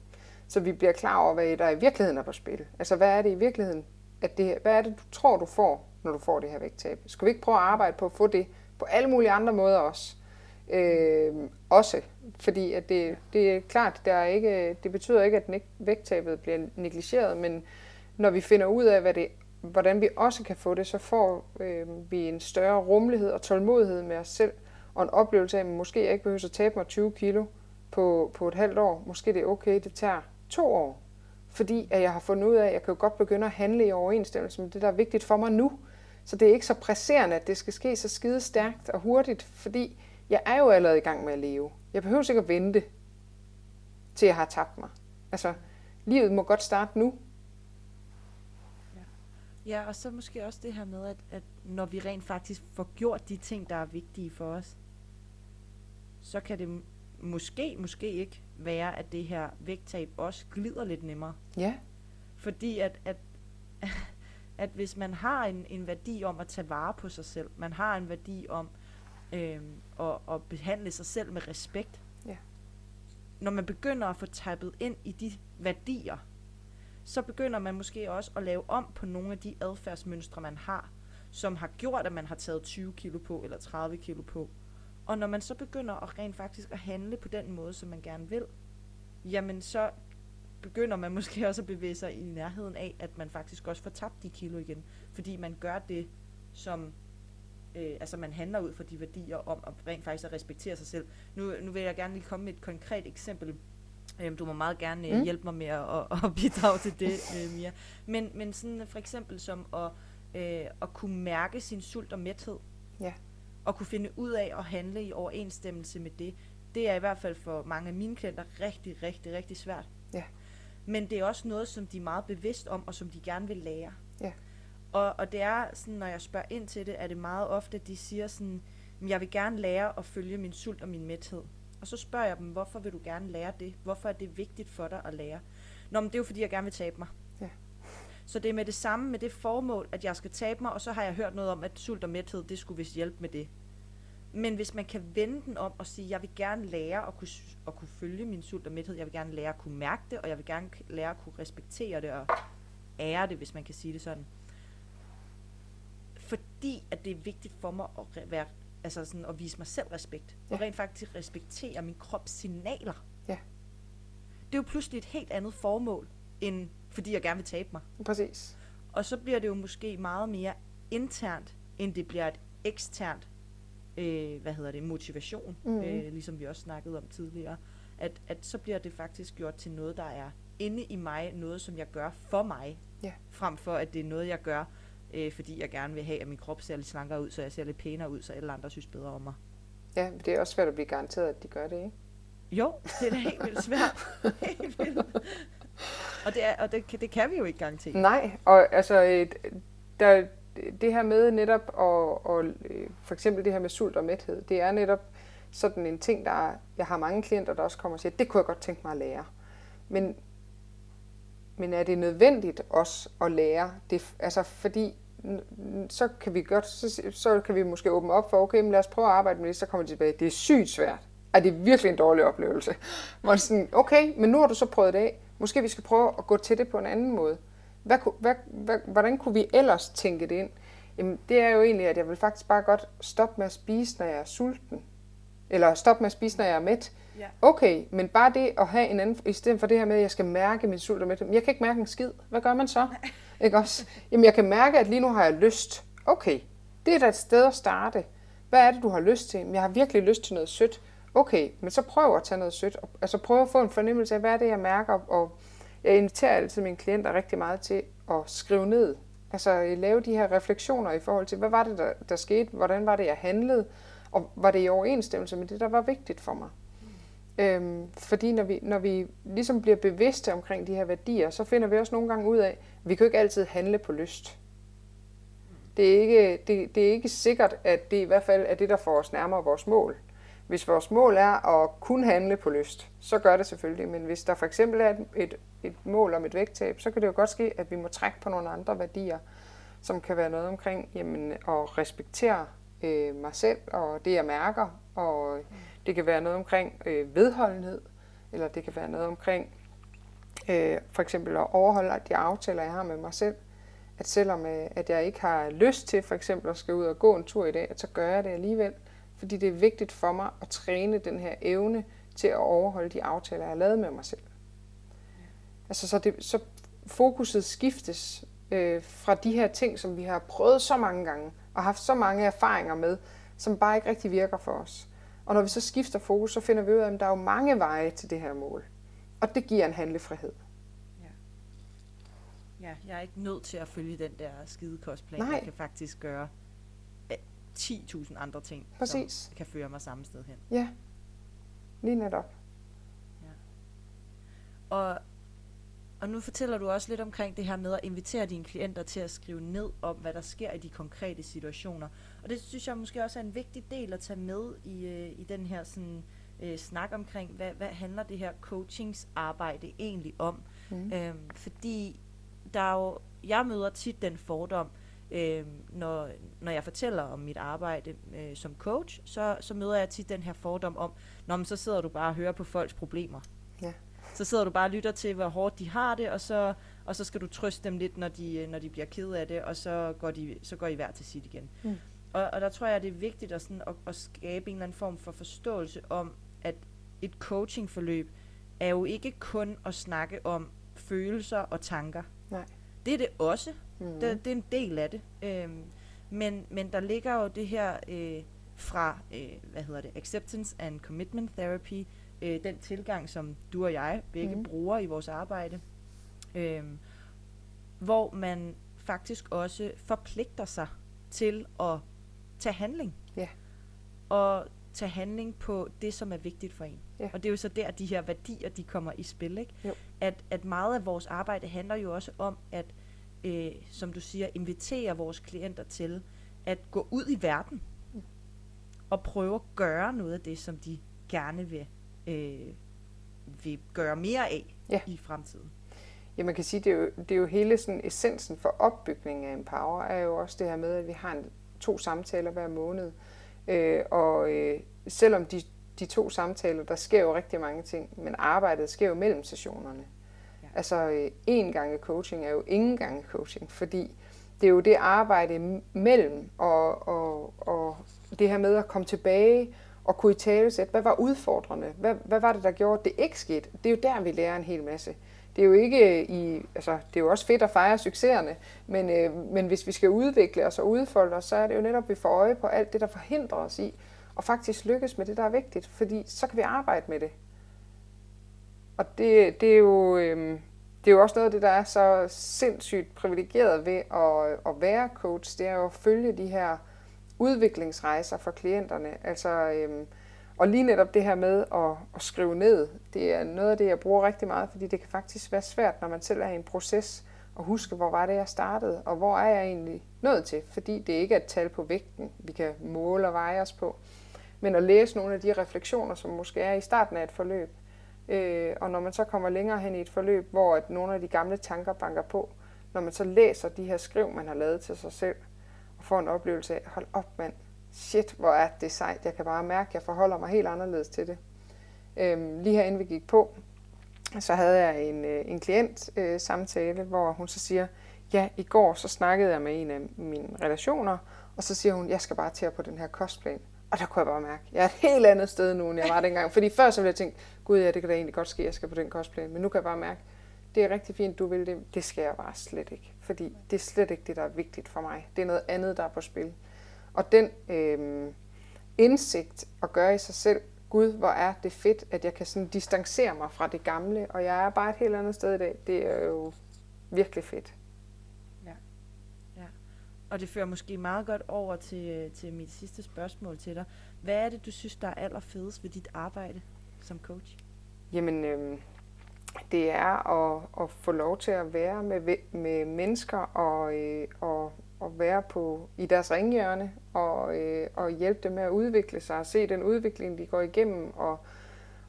så vi bliver klar over, hvad der i virkeligheden er på spil. Altså hvad er det i virkeligheden, at det, hvad er det, du tror, du får, når du får det her vægttab? Skal vi ikke prøve at arbejde på at få det på alle mulige andre måder også? Øh, også, fordi at det, det er klart, der er ikke, det betyder ikke, at vægttabet bliver negligeret, men når vi finder ud af, hvad det, hvordan vi også kan få det, så får øh, vi en større rummelighed og tålmodighed med os selv, og en oplevelse af, at måske jeg ikke behøver at tabe mig 20 kilo på, på et halvt år. Måske det er okay, det tager to år. Fordi at jeg har fundet ud af, at jeg kan godt begynde at handle i overensstemmelse med det, der er vigtigt for mig nu. Så det er ikke så presserende, at det skal ske så skide stærkt og hurtigt, fordi jeg er jo allerede i gang med at leve. Jeg behøver ikke at vente, til jeg har tabt mig. Altså, livet må godt starte nu. Ja, ja og så måske også det her med, at, at når vi rent faktisk får gjort de ting, der er vigtige for os, så kan det måske, måske ikke være, at det her vægttab også glider lidt nemmere. Ja. Fordi at, at, at hvis man har en, en værdi om at tage vare på sig selv, man har en værdi om øh, at, at behandle sig selv med respekt, ja. når man begynder at få tappet ind i de værdier, så begynder man måske også at lave om på nogle af de adfærdsmønstre, man har, som har gjort, at man har taget 20 kilo på eller 30 kilo på. Og når man så begynder at rent faktisk at handle på den måde, som man gerne vil, jamen så begynder man måske også at bevæge sig i nærheden af, at man faktisk også får tabt de kilo igen. Fordi man gør det, som øh, altså man handler ud fra de værdier om at rent faktisk at respektere sig selv. Nu, nu vil jeg gerne lige komme med et konkret eksempel. Øhm, du må meget gerne øh, mm. hjælpe mig med at, at, at bidrage til det, øh, Mia. Men, men sådan for eksempel som at, øh, at kunne mærke sin sult og mæthed. Ja og kunne finde ud af at handle i overensstemmelse med det, det er i hvert fald for mange af mine klienter rigtig, rigtig, rigtig svært. Ja. Men det er også noget, som de er meget bevidst om, og som de gerne vil lære. Ja. Og, og det er sådan, når jeg spørger ind til det, er det meget ofte, at de siger sådan, jeg vil gerne lære at følge min sult og min mæthed. Og så spørger jeg dem, hvorfor vil du gerne lære det? Hvorfor er det vigtigt for dig at lære? Nå, men det er jo fordi, jeg gerne vil tabe mig. Så det er med det samme, med det formål, at jeg skal tabe mig, og så har jeg hørt noget om, at sult og mæthed, det skulle vist hjælpe med det. Men hvis man kan vende den om og sige, jeg vil gerne lære at kunne, at kunne følge min sult og mæthed, jeg vil gerne lære at kunne mærke det, og jeg vil gerne lære at kunne respektere det og ære det, hvis man kan sige det sådan. Fordi at det er vigtigt for mig at, være, altså sådan, at vise mig selv respekt, ja. og rent faktisk respektere min krops signaler. Ja. Det er jo pludselig et helt andet formål, end fordi jeg gerne vil tabe mig. Præcis. Og så bliver det jo måske meget mere internt, end det bliver et eksternt øh, hvad hedder det, motivation, mm. øh, ligesom vi også snakkede om tidligere, at, at så bliver det faktisk gjort til noget, der er inde i mig, noget som jeg gør for mig, ja. frem for at det er noget, jeg gør, øh, fordi jeg gerne vil have, at min krop ser lidt slankere ud, så jeg ser lidt pænere ud, så alle andre synes bedre om mig. Ja, det er også svært at blive garanteret, at de gør det, ikke? Jo, det er da helt vildt svært. helt vildt. Og, det, er, og det, det kan vi jo ikke garantere. Nej, og altså, øh, der, det her med netop at, og, øh, for eksempel det her med sult og mæthed, det er netop sådan en ting, der er, jeg har mange klienter, der også kommer og siger, det kunne jeg godt tænke mig at lære. Men, men er det nødvendigt også at lære det? Altså fordi så kan vi godt, så, så kan vi måske åbne op for, okay, men lad os prøve at arbejde med det, så kommer de tilbage. Det er sygt svært. Er det virkelig en dårlig oplevelse? Hvor sådan, okay, men nu har du så prøvet det af. Måske vi skal prøve at gå til det på en anden måde. Hvad, hvad, hvad, hvordan kunne vi ellers tænke det ind? Jamen, det er jo egentlig, at jeg vil faktisk bare godt stoppe med at spise, når jeg er sulten. Eller stoppe med at spise, når jeg er mæt. Ja. Okay, men bare det at have en anden, i stedet for det her med, at jeg skal mærke min sult og mæt. Jeg kan ikke mærke en skid. Hvad gør man så? ikke også? Jamen, jeg kan mærke, at lige nu har jeg lyst. Okay, det er da et sted at starte. Hvad er det, du har lyst til? Jeg har virkelig lyst til noget sødt. Okay, men så prøv at tage noget sødt. Altså prøv at få en fornemmelse af, hvad er det, jeg mærker, og jeg inviterer altid mine klienter rigtig meget til at skrive ned. Altså øh, lave de her refleksioner i forhold til, hvad var det, der, der skete? Hvordan var det, jeg handlede? Og var det i overensstemmelse med det, der var vigtigt for mig? Mm. Øhm, fordi når vi, når vi ligesom bliver bevidste omkring de her værdier, så finder vi også nogle gange ud af, at vi kan jo ikke altid handle på lyst. Det er, ikke, det, det er ikke sikkert, at det i hvert fald er det, der får os nærmere vores mål. Hvis vores mål er at kun handle på lyst, så gør det selvfølgelig. Men hvis der for eksempel er et, et, mål om et vægttab, så kan det jo godt ske, at vi må trække på nogle andre værdier, som kan være noget omkring jamen, at respektere øh, mig selv og det, jeg mærker. Og det kan være noget omkring øh, vedholdenhed, eller det kan være noget omkring øh, for eksempel at overholde de aftaler, jeg har med mig selv. At selvom øh, at jeg ikke har lyst til for eksempel at skal ud og gå en tur i dag, at så gør jeg det alligevel. Fordi det er vigtigt for mig at træne den her evne til at overholde de aftaler, jeg har lavet med mig selv. Altså så, det, så fokuset skiftes øh, fra de her ting, som vi har prøvet så mange gange og haft så mange erfaringer med, som bare ikke rigtig virker for os. Og når vi så skifter fokus, så finder vi ud af, at der er jo mange veje til det her mål. Og det giver en handlefrihed. Ja. ja, jeg er ikke nødt til at følge den der skide kostplan. Nej. Jeg kan faktisk gøre 10.000 andre ting, Præcis. som kan føre mig samme sted hen. Ja, lige netop. Og, og nu fortæller du også lidt omkring det her med at invitere dine klienter til at skrive ned om, hvad der sker i de konkrete situationer. Og det synes jeg måske også er en vigtig del at tage med i, øh, i den her sådan, øh, snak omkring, hvad, hvad handler det her coachingsarbejde egentlig om? Mm. Øhm, fordi der er jo, jeg møder tit den fordom, øh, når, når jeg fortæller om mit arbejde øh, som coach, så, så møder jeg tit den her fordom om, når så sidder du bare og hører på folks problemer. Ja. Så sidder du bare og lytter til, hvor hårdt de har det, og så, og så skal du trøste dem lidt, når de, når de bliver ked af det, og så går, de, så går I hver til sit igen. Mm. Og, og der tror jeg, det er vigtigt at, sådan, at, at skabe en eller anden form for forståelse om, at et coachingforløb er jo ikke kun at snakke om følelser og tanker. Nej. Det er det også. Mm. Det, det er en del af det. Øhm, men, men der ligger jo det her øh, fra, øh, hvad hedder det, acceptance and commitment therapy, øh, den tilgang, som du og jeg begge mm. bruger i vores arbejde, øhm, hvor man faktisk også forpligter sig til at tage handling. Ja. Og tage handling på det, som er vigtigt for en. Ja. Og det er jo så der, de her værdier, de kommer i spil. Ikke? Jo. At, at meget af vores arbejde handler jo også om, at, øh, som du siger, invitere vores klienter til at gå ud i verden Mm. og prøve at gøre noget af det, som de gerne vil, øh, vil gøre mere af Ja. i fremtiden. Ja, man kan sige, det er jo, det er jo hele sådan essensen for opbygningen af Empower, er jo også det her med, at vi har en, to samtaler hver måned. Øh, og øh, selvom de, de to samtaler, der sker jo rigtig mange ting, men arbejdet sker jo mellem sessionerne. Altså en gange coaching er jo ingen gange coaching, fordi det er jo det arbejde mellem og, og, og det her med at komme tilbage og kunne i tale sætte, hvad var udfordrende? Hvad, hvad var det, der gjorde, at det ikke skete? Det er jo der, vi lærer en hel masse. Det er jo ikke i, altså det er jo også fedt at fejre succeserne, men, øh, men hvis vi skal udvikle os og udfolde os, så er det jo netop, at vi får øje på alt det, der forhindrer os i, og faktisk lykkes med det, der er vigtigt, fordi så kan vi arbejde med det. Og det, det er jo, øh, det er jo også noget af det, der er så sindssygt privilegeret ved at, at være coach, det er jo at følge de her udviklingsrejser for klienterne. Altså, øh, og lige netop det her med at, at skrive ned, det er noget af det, jeg bruger rigtig meget, fordi det kan faktisk være svært, når man selv er i en proces, at huske, hvor var det, jeg startede, og hvor er jeg egentlig nået til, fordi det ikke er et tal på vægten, vi kan måle og veje os på, men at læse nogle af de refleksioner, som måske er i starten af et forløb. Øh, og når man så kommer længere hen i et forløb, hvor at nogle af de gamle tanker banker på, når man så læser de her skriv, man har lavet til sig selv, og får en oplevelse af, hold op mand, shit, hvor er det sejt, jeg kan bare mærke, at jeg forholder mig helt anderledes til det. Øh, lige herinde vi gik på, så havde jeg en, øh, en klient øh, samtale, hvor hun så siger, ja, i går så snakkede jeg med en af mine relationer, og så siger hun, jeg skal bare til at på den her kostplan. Og der kunne jeg bare mærke, jeg er et helt andet sted nu, end jeg var dengang. Fordi før så ville jeg tænke, gud ja, det kan da egentlig godt ske, at jeg skal på den kostplan. Men nu kan jeg bare mærke, det er rigtig fint, du vil det. Det skal jeg bare slet ikke. Fordi det er slet ikke det, der er vigtigt for mig. Det er noget andet, der er på spil. Og den øh, indsigt at gøre i sig selv, gud, hvor er det fedt, at jeg kan sådan distancere mig fra det gamle, og jeg er bare et helt andet sted i dag. Det er jo virkelig fedt. Og det fører måske meget godt over til, øh, til mit sidste spørgsmål til dig. Hvad er det, du synes, der er allerfedest ved dit arbejde som coach? Jamen, øh, det er at, at få lov til at være med, med mennesker og, øh, og og være på i deres ringhjørne og, øh, og hjælpe dem med at udvikle sig og se den udvikling, de går igennem, og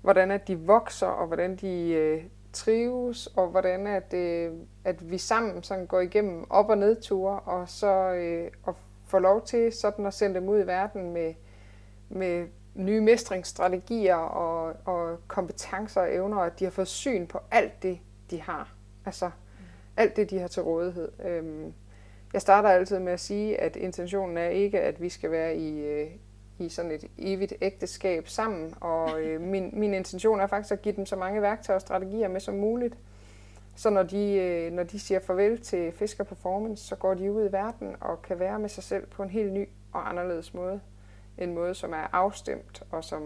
hvordan at de vokser, og hvordan de øh, trives, og hvordan at, øh, at vi sammen sådan går igennem op- og nedture, og så øh, og får lov til sådan at sende dem ud i verden med, med nye mestringsstrategier og, og kompetencer og evner, og at de har fået syn på alt det, de har. Altså alt det, de har til rådighed. Øhm, jeg starter altid med at sige, at intentionen er ikke, at vi skal være i, øh, i sådan et evigt ægteskab sammen, og øh, min, min intention er faktisk at give dem så mange værktøjer og strategier med som muligt. Så når de, øh, når de siger farvel til Fisker Performance, så går de ud i verden og kan være med sig selv på en helt ny og anderledes måde. En måde, som er afstemt og som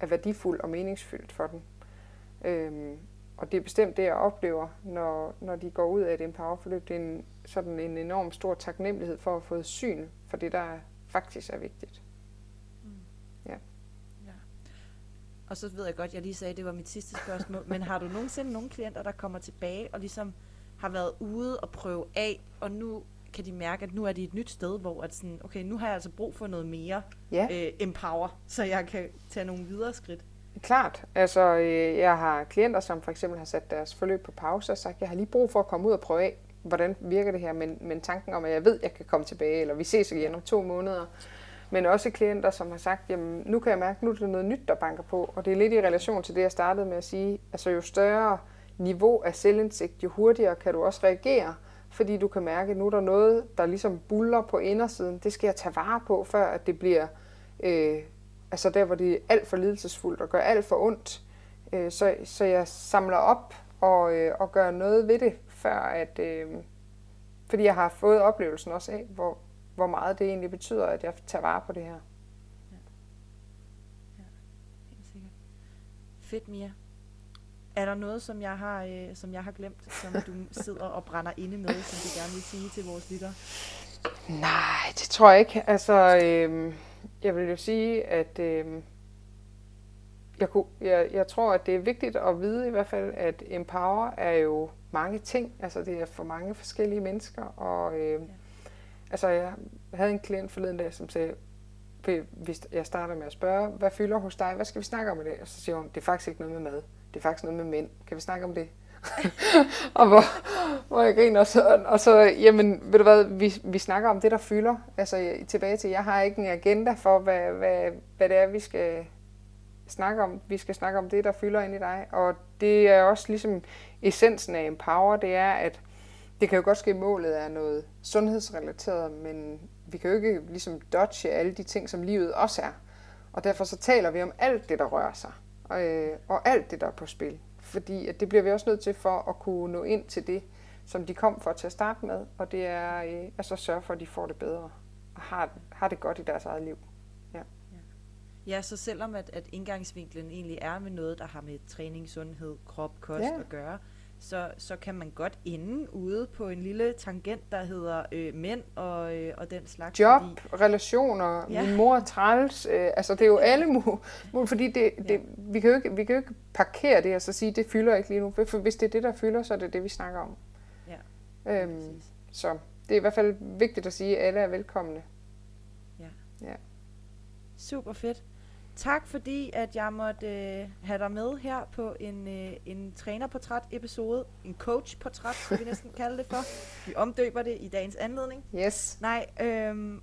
er værdifuld og meningsfyldt for dem. Øhm, og det er bestemt det, jeg oplever, når, når de går ud af et empowerforløb. Det er en, sådan en enorm stor taknemmelighed for at få syn for det, der faktisk er vigtigt. Mm. Ja. ja. Og så ved jeg godt, jeg lige sagde, at det var mit sidste spørgsmål, men har du nogensinde nogle klienter, der kommer tilbage og ligesom har været ude og prøve af, og nu kan de mærke, at nu er de et nyt sted, hvor at sådan, okay, nu har jeg altså brug for noget mere ja. øh, empower, så jeg kan tage nogle videre skridt. Klart. Altså, øh, jeg har klienter, som for eksempel har sat deres forløb på pause og sagt, jeg har lige brug for at komme ud og prøve af, hvordan virker det her, men, men tanken om, at jeg ved, at jeg kan komme tilbage, eller vi ses igen om to måneder. Men også klienter, som har sagt, jamen nu kan jeg mærke, nu er det noget nyt, der banker på. Og det er lidt i relation til det, jeg startede med at sige. Altså jo større niveau af selvindsigt, jo hurtigere kan du også reagere, fordi du kan mærke, at nu er der noget, der ligesom buller på indersiden. Det skal jeg tage vare på, før at det bliver øh, altså der, hvor det er alt for lidelsesfuldt og gør alt for ondt. Øh, så, så jeg samler op og, øh, og gør noget ved det, før at, øh, fordi jeg har fået oplevelsen også af, hvor, hvor meget det egentlig betyder, at jeg tager vare på det her. Ja. Ja, helt sikkert. Fedt, Mia. Er der noget, som jeg har, øh, som jeg har glemt, som du sidder og brænder inde med, som du gerne vil sige til vores lyttere? Nej, det tror jeg ikke. Altså, øh, jeg vil jo sige, at øh, jeg, kunne, jeg, jeg tror, at det er vigtigt at vide i hvert fald, at Empower er jo mange ting. Altså det er for mange forskellige mennesker. Og øh, ja altså jeg havde en klient forleden dag, som sagde, hvis jeg starter med at spørge, hvad fylder hos dig? Hvad skal vi snakke om i dag? Og så siger hun, det er faktisk ikke noget med mad. Det er faktisk noget med mænd. Kan vi snakke om det? og hvor, hvor jeg griner, og så, og så, jamen, ved du hvad, vi, vi snakker om det, der fylder. Altså tilbage til, jeg har ikke en agenda for, hvad, hvad, hvad det er, vi skal snakke om. Vi skal snakke om det, der fylder ind i dig. Og det er også ligesom essensen af Empower, det er, at det kan jo godt ske, at målet er noget sundhedsrelateret, men vi kan jo ikke ligesom dodge alle de ting, som livet også er. Og derfor så taler vi om alt det, der rører sig, og, øh, og alt det, der er på spil. Fordi at det bliver vi også nødt til for at kunne nå ind til det, som de kom for til at starte med, og det er øh, altså sørge for, at de får det bedre og har, har det godt i deres eget liv. Ja. ja. Ja, så selvom at, at indgangsvinklen egentlig er med noget, der har med træning, sundhed, krop, kost ja. at gøre, så, så kan man godt ende ude på en lille tangent, der hedder øh, mænd og, øh, og den slags. Job, fordi, relationer, ja. min mor er træls, øh, altså det er jo alle mulige, fordi det, det, ja. vi, kan jo ikke, vi kan jo ikke parkere det og så sige, det fylder ikke lige nu, for hvis det er det, der fylder, så er det det, vi snakker om. Ja, øhm, så det er i hvert fald vigtigt at sige, at alle er velkomne. Ja. ja. Super fedt. Tak fordi, at jeg måtte øh, have dig med her på en, øh, en trænerportræt-episode. En coach-portræt, skal vi næsten kalde det for. Vi omdøber det i dagens anledning. Yes. Nej, øh,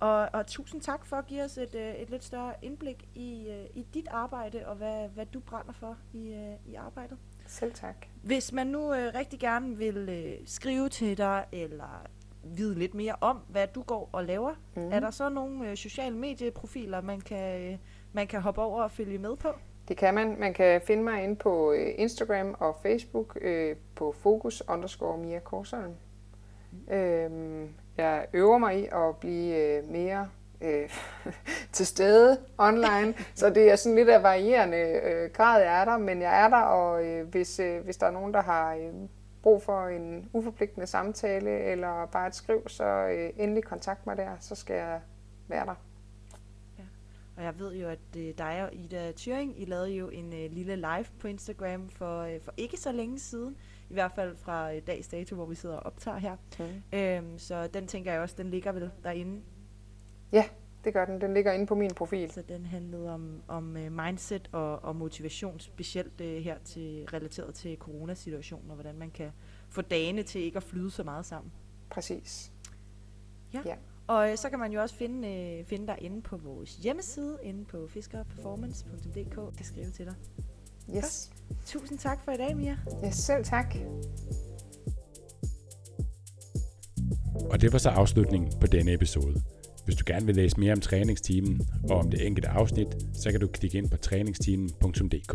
og, og tusind tak for at give os et, øh, et lidt større indblik i, øh, i dit arbejde, og hvad, hvad du brænder for i, øh, i arbejdet. Selv tak. Hvis man nu øh, rigtig gerne vil øh, skrive til dig, eller vide lidt mere om, hvad du går og laver, mm. er der så nogle øh, sociale medieprofiler, man kan... Øh, man kan hoppe over og følge med på? Det kan man. Man kan finde mig inde på øh, Instagram og Facebook øh, på fokus underscore Mia Korsholm. Mm. Øhm, jeg øver mig i at blive øh, mere øh, til stede online, så det er sådan lidt af varierende øh, grad, jeg er der, men jeg er der, og øh, hvis, øh, hvis der er nogen, der har øh, brug for en uforpligtende samtale eller bare et skriv, så øh, endelig kontakt mig der, så skal jeg være der. Og jeg ved jo, at øh, dig og Ida Thuring, I lavede jo en øh, lille live på Instagram for, øh, for ikke så længe siden. I hvert fald fra øh, dags dato, hvor vi sidder og optager her. Mm. Øhm, så den tænker jeg også, den ligger vel derinde. Ja, det gør den. Den ligger inde på min profil. Så den handlede om, om uh, mindset og, og motivation, specielt uh, her til relateret til coronasituationen, og hvordan man kan få dagene til ikke at flyde så meget sammen. Præcis. Ja. Ja. Og øh, så kan man jo også finde, øh, finde dig inde på vores hjemmeside, inde på fiskerperformance.dk. Jeg kan skrive til dig. Yes. Tusind tak for i dag, Mia. Ja, selv tak. Og det var så afslutningen på denne episode. Hvis du gerne vil læse mere om træningsteamen og om det enkelte afsnit, så kan du klikke ind på træningsteamen.dk.